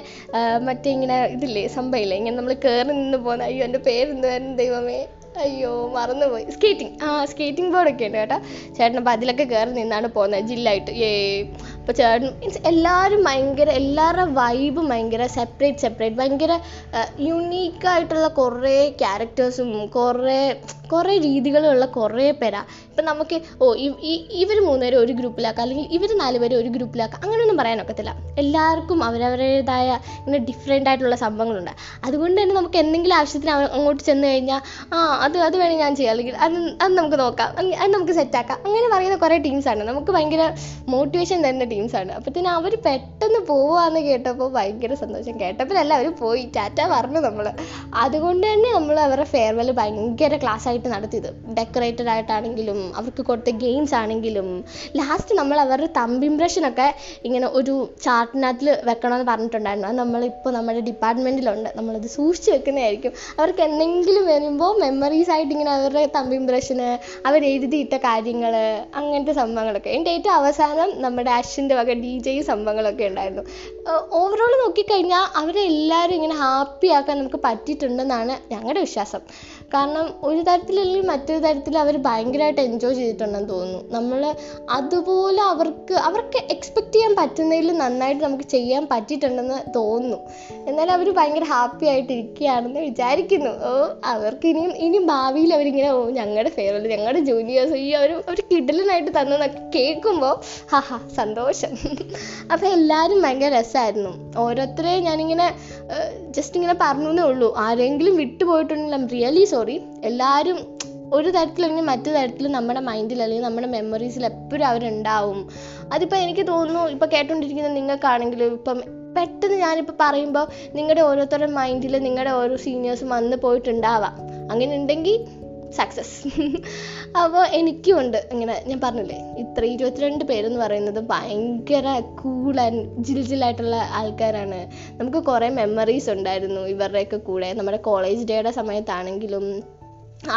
മറ്റേ ഇങ്ങനെ ഇതില്ലേ സംഭവില്ലേ ഇങ്ങനെ നമ്മൾ കയറി നിന്ന് പോകുന്ന അയ്യോ എന്റെ പേരെന്തുവായിരുന്നു ദൈവമേ? അയ്യോ മറന്നുപോയി. സ്കേറ്റിംഗ് ആ സ്കേറ്റിംഗ് ബോർഡൊക്കെ ഉണ്ട് കേട്ടോ. ചേട്ടൻ അപ്പോൾ അതിലൊക്കെ കയറി നിന്നാണ് പോകുന്നത്. ജില്ലായിട്ട്. ഏ അപ്പോൾ ചേട്ടൻ മീൻസ് എല്ലാവരും ഭയങ്കര എല്ലാവരുടെ വൈബ് ഭയങ്കര സെപ്പറേറ്റ് സെപ്പറേറ്റ് ഭയങ്കര യുണീക്കായിട്ടുള്ള കുറേ ക്യാരക്ടേഴ്സും കുറേ കുറേ രീതികളുള്ള കുറേ പേരാ. ഇപ്പം നമുക്ക് ഓ ഇവർ മൂന്നുപേരും ഒരു ഗ്രൂപ്പിലാക്കാം. അല്ലെങ്കിൽ ഇവർ നാലുപേരെ ഒരു ഗ്രൂപ്പിലാക്കാം. അങ്ങനെയൊന്നും പറയാനൊക്കത്തില്ല എല്ലാവർക്കും അവരവരുടേതായ ഇങ്ങനെ ഡിഫറെന്റ് ആയിട്ടുള്ള സംഭവങ്ങളുണ്ട്. അതുകൊണ്ട് തന്നെ നമുക്ക് എന്തെങ്കിലും ആവശ്യത്തിന് അങ്ങോട്ട് ചെന്ന് കഴിഞ്ഞാൽ ആ അത് അത് വേണേൽ ഞാൻ ചെയ്യാം. അല്ലെങ്കിൽ അത് അത് നമുക്ക് നോക്കാം. അല്ലെങ്കിൽ അത് നമുക്ക് സെറ്റാക്കാം അങ്ങനെ പറയുന്ന കുറേ ടീംസാണ് നമുക്ക് ഭയങ്കര മോട്ടിവേഷൻ തരുന്ന ടീംസാണ് അപ്പോഴത്തേനും അവർ പെട്ടെന്ന് പോവാന്ന് കേട്ടപ്പോൾ ഭയങ്കര സന്തോഷം. കേട്ടപ്പോഴല്ല അവർ പോയി. ടാറ്റ പറഞ്ഞു നമ്മൾ അതുകൊണ്ട് തന്നെ നമ്മൾ അവരുടെ ഫെയർവെൽ ഭയങ്കര ക്ലാസ് ആയിട്ട് നടത്തിയത്. ഡെക്കറേറ്റഡ് ആയിട്ടാണെങ്കിലും അവർക്ക് കൊടുത്ത ഗെയിംസ് ആണെങ്കിലും ലാസ്റ്റ് നമ്മൾ അവരുടെ തമ്പ് ഇംപ്രഷനൊക്കെ ഇങ്ങനെ ഒരു ചാർട്ടിനകത്തിൽ വെക്കണമെന്ന് പറഞ്ഞിട്ടുണ്ടായിരുന്നു. അത് നമ്മളിപ്പോൾ നമ്മുടെ ഡിപ്പാർട്ട്മെന്റിലുണ്ട് നമ്മളത് സൂക്ഷിച്ച് വെക്കുന്നതായിരിക്കും. അവർക്ക് എന്തെങ്കിലും വരുമ്പോൾ മെമ്മറീസ് ആയിട്ട് ഇങ്ങനെ അവരുടെ തമ്പ് ഇംപ്രഷന് അവർ എഴുതിയിട്ട കാര്യങ്ങൾ അങ്ങനത്തെ സംഭവങ്ങളൊക്കെ. എന്റെ ഏറ്റവും അവസാനം നമ്മുടെ അശ്വിന്റെ വക ഡി ജെ സംഭവങ്ങളൊക്കെ ഉണ്ടായിരുന്നു. ഓവറോൾ നോക്കിക്കഴിഞ്ഞാൽ അവരെ എല്ലാവരും ഇങ്ങനെ ഹാപ്പി ആക്കാൻ നമുക്ക് പറ്റിയിട്ടുണ്ടെന്നാണ് ഞങ്ങളുടെ വിശ്വാസം. കാരണം ഒരു തരത്തിലല്ലെങ്കിൽ മറ്റൊരു തരത്തിൽ അവർ ഭയങ്കരമായിട്ട് എൻജോയ് ചെയ്തിട്ടുണ്ടെന്ന് തോന്നുന്നു. നമ്മൾ അതുപോലെ അവർക്ക് അവർക്ക് എക്സ്പെക്റ്റ് ചെയ്യാൻ പറ്റുന്നതിൽ നന്നായിട്ട് നമുക്ക് ചെയ്യാൻ പറ്റിയിട്ടുണ്ടെന്ന് തോന്നുന്നു. എന്നാലും അവർ ഭയങ്കര ഹാപ്പി ആയിട്ട് ഇരിക്കുകയാണെന്ന് വിചാരിക്കുന്നു. ഓ അവർക്ക് ഇനിയും ഇനി ഭാവിയിൽ അവരിങ്ങനെ ഓ ഞങ്ങളുടെ ഫേവറേറ്റ് ഞങ്ങളുടെ ജൂനിയേഴ്സ് ഈ അവർ അവർ കിടലനായിട്ട് തന്നെന്നൊക്കെ കേൾക്കുമ്പോൾ ഹാ സന്തോഷം. അപ്പോൾ എല്ലാവരും ഭയങ്കര രസമായിരുന്നു ഓരോരുത്തരെ ഞാനിങ്ങനെ ജസ്റ്റ് ഇങ്ങനെ പറഞ്ഞു എന്നേ ഉള്ളൂ. ആരെങ്കിലും വിട്ടുപോയിട്ടുണ്ടെങ്കിൽ ഐം റിയലി സോറി എല്ലാവരും ഒരു തരത്തിലല്ലെങ്കിൽ മറ്റു തരത്തിൽ നമ്മുടെ മൈൻഡിൽ അല്ലെങ്കിൽ നമ്മുടെ മെമ്മറീസിൽ എപ്പോഴും അവരുണ്ടാവും. അതിപ്പോൾ എനിക്ക് തോന്നുന്നു ഇപ്പോൾ കേട്ടോണ്ടിരിക്കുന്ന നിങ്ങൾക്കാണെങ്കിലും ഇപ്പം പെട്ടെന്ന് ഞാനിപ്പോൾ പറയുമ്പോൾ നിങ്ങളുടെ ഓരോരുത്തരുടെ മൈൻഡിൽ നിങ്ങളുടെ ഓരോ സീനിയേഴ്സും വന്ന് പോയിട്ടുണ്ടാവാം. അങ്ങനെ ഉണ്ടെങ്കിൽ സക്സസ് അപ്പോൾ എനിക്കും ഉണ്ട് ഇങ്ങനെ ഞാൻ പറഞ്ഞില്ലേ ഇത്ര ഇരുപത്തിരണ്ട് പേരെന്ന് പറയുന്നത് ഭയങ്കര കൂൾ ആൻഡ് ജിൽ ജില്ലായിട്ടുള്ള ആൾക്കാരാണ്. നമുക്ക് കുറേ മെമ്മറീസ് ഉണ്ടായിരുന്നു ഇവരുടെയൊക്കെ കൂടെ. നമ്മുടെ കോളേജ് ഡേയുടെ സമയത്താണെങ്കിലും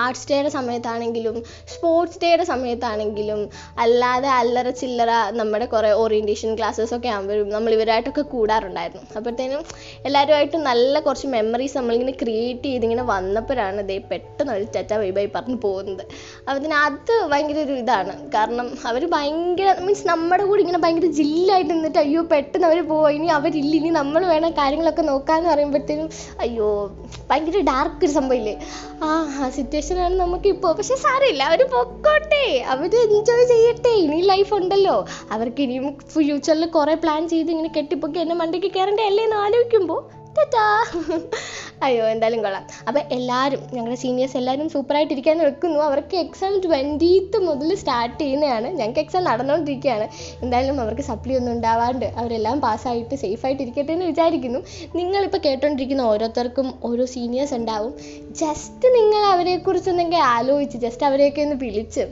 ആർട്സ് ഡേയുടെ സമയത്താണെങ്കിലും സ്പോർട്സ് ഡേയുടെ സമയത്താണെങ്കിലും അല്ലാതെ അല്ലറ ചില്ലറ നമ്മുടെ കുറേ ഓറിയന്റേഷൻ ക്ലാസ്സസ് ഒക്കെ ആകുമ്പോഴും നമ്മൾ ഇവരായിട്ടൊക്കെ കൂടാറുണ്ടായിരുന്നു. അപ്പോഴത്തേനും എല്ലാവരുമായിട്ട് നല്ല കുറച്ച് മെമ്മറീസ് നമ്മളിങ്ങനെ ക്രിയേറ്റ് ചെയ്തിങ്ങനെ വന്നപ്പോഴാണ് ദേ പെട്ടെന്ന് ഒരു ചറ്റ വൈബായി പറഞ്ഞു പോകുന്നത്. അപ്പോഴത്തേനും അത് ഭയങ്കര ഒരു ഇതാണ്. കാരണം അവർ ഭയങ്കര മീൻസ് നമ്മുടെ കൂടെ ഇങ്ങനെ ഭയങ്കര ജില്ലായിട്ട് നിന്നിട്ട് അയ്യോ പെട്ടെന്ന് അവർ പോവാ ഇനി അവരില്ല ഇനി നമ്മൾ വേണം കാര്യങ്ങളൊക്കെ നോക്കാമെന്ന് പറയുമ്പോഴത്തേനും അയ്യോ ഭയങ്കര ഡാർക്ക് ഒരു സംഭവമില്ലേ ആ ആ സിറ്റുവേഷനാണ് നമുക്കിപ്പോൾ പക്ഷെ സാരമില്ല അവർ പൊക്കോട്ടെ. അവർ എൻജോയ് ചെയ്യട്ടെ. ഇനി ലൈഫ് ഉണ്ടല്ലോ. അവർക്ക് ഇനിയും ഫ്യൂച്ചറിൽ കുറേ പ്ലാൻ ചെയ്ത് ഇങ്ങനെ കെട്ടിപ്പൊക്കി എന്നെ മണ്ടയ്ക്ക് കയറേണ്ട അല്ലേ എന്ന് ആലോചിക്കുമ്പോൾ ടാറ്റാ അയ്യോ എന്തായാലും കൊള്ളാം. അപ്പോൾ എല്ലാവരും ഞങ്ങളുടെ സീനിയേഴ്സ് എല്ലാവരും സൂപ്പറായിട്ട് ഇരിക്കാൻ വെക്കുന്നു അവർക്ക് എക്സാം ട്വന്റീത്ത് മുതൽ സ്റ്റാർട്ട് ചെയ്യുന്നതാണ്. ഞങ്ങൾക്ക് എക്സാം നടന്നുകൊണ്ടിരിക്കുകയാണ് എന്തായാലും അവർക്ക് സപ്ലി ഒന്നും ഉണ്ടാവാണ്ട് അവരെല്ലാം പാസ്സായിട്ട് സേഫായിട്ട് ഇരിക്കട്ടെ എന്ന് വിചാരിക്കുന്നു. നിങ്ങളിപ്പോൾ കേട്ടോണ്ടിരിക്കുന്ന ഓരോരുത്തർക്കും ഓരോ സീനിയേഴ്സ് ഉണ്ടാവും. ജസ്റ്റ് നിങ്ങൾ അവരെക്കുറിച്ച് എന്തെങ്കിലും ആലോചിച്ച് ജസ്റ്റ് അവരെയൊക്കെ ഒന്ന് വിളിച്ച്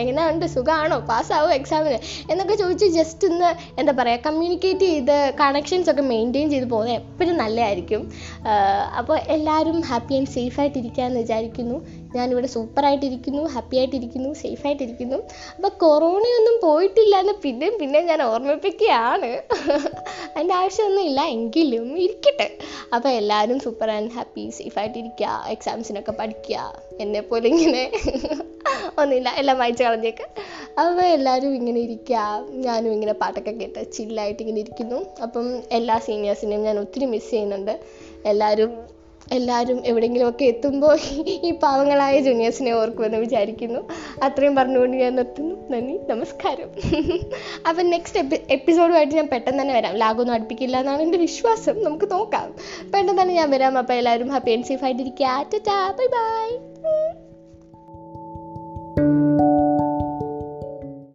എങ്ങനെയുണ്ട്? സുഖമാണോ പാസ്സാവോ എക്സാമിന് എന്നൊക്കെ ചോദിച്ച് ജസ്റ്റ് ഒന്ന് എന്താ പറയുക കമ്മ്യൂണിക്കേറ്റ് ചെയ്ത് കണക്ഷൻസ് ഒക്കെ മെയിന്റെയിൻ ചെയ്ത് പോകുന്നത് എപ്പോഴും നല്ലതായിരിക്കും അപ്പോൾ എല്ലാവരും ഹാപ്പി ആൻഡ് സേഫ് ആയിട്ടിരിക്കാമെന്ന് വിചാരിക്കുന്നു. ഞാനിവിടെ സൂപ്പറായിട്ടിരിക്കുന്നു ഹാപ്പി ആയിട്ടിരിക്കുന്നു സേഫ് ആയിട്ടിരിക്കുന്നു. അപ്പോൾ കൊറോണയൊന്നും പോയിട്ടില്ല എന്ന് പിന്നെയും പിന്നെയും ഞാൻ ഓർമ്മിപ്പിക്കുകയാണ്. അതിന്റെ ആവശ്യമൊന്നുമില്ല എങ്കിലും ഇരിക്കട്ടെ. അപ്പോൾ എല്ലാവരും സൂപ്പർ ആൻഡ് ഹാപ്പി സേഫ് ആയിട്ടിരിക്കുക എക്സാംസിനൊക്കെ പഠിക്കുക എന്നെപ്പോലെ ഇങ്ങനെ. ഒന്നുമില്ല എല്ലാം വായിച്ച് കളഞ്ഞേക്ക്. അപ്പോൾ എല്ലാവരും ഇങ്ങനെ ഇരിക്കുക ഞാനും ഇങ്ങനെ പാട്ടൊക്കെ കേട്ട് ചില്ലായിട്ട് ഇങ്ങനെ ഇരിക്കുന്നു. അപ്പം എല്ലാ സീനിയേഴ്സിനെയും ഞാൻ ഒത്തിരി മിസ് ചെയ്യുന്നുണ്ട്. എല്ലാവരും എല്ലാവരും എവിടെയെങ്കിലുമൊക്കെ എത്തുമ്പോൾ ഈ പാവങ്ങളായ ജൂനിയേഴ്സിനെ ഓർക്കുമെന്ന് വിചാരിക്കുന്നു. അത്രയും പറഞ്ഞുകൊണ്ട് ഞാൻ നിർത്തുന്നു. നന്ദി നമസ്കാരം. അപ്പം നെക്സ്റ്റ് എപ്പി എപ്പിസോഡുമായിട്ട് ഞാൻ പെട്ടെന്ന് തന്നെ വരാം. ലാഗൊന്നും അടുപ്പിക്കില്ല എന്നാണ് എന്റെ വിശ്വാസം. നമുക്ക് നോക്കാം. പെട്ടെന്ന് തന്നെ ഞാൻ വരാം. അപ്പോൾ എല്ലാവരും ഹാപ്പി ആൻഡ് സേഫ് ആയിട്ടിരിക്കുക. Bye bye Música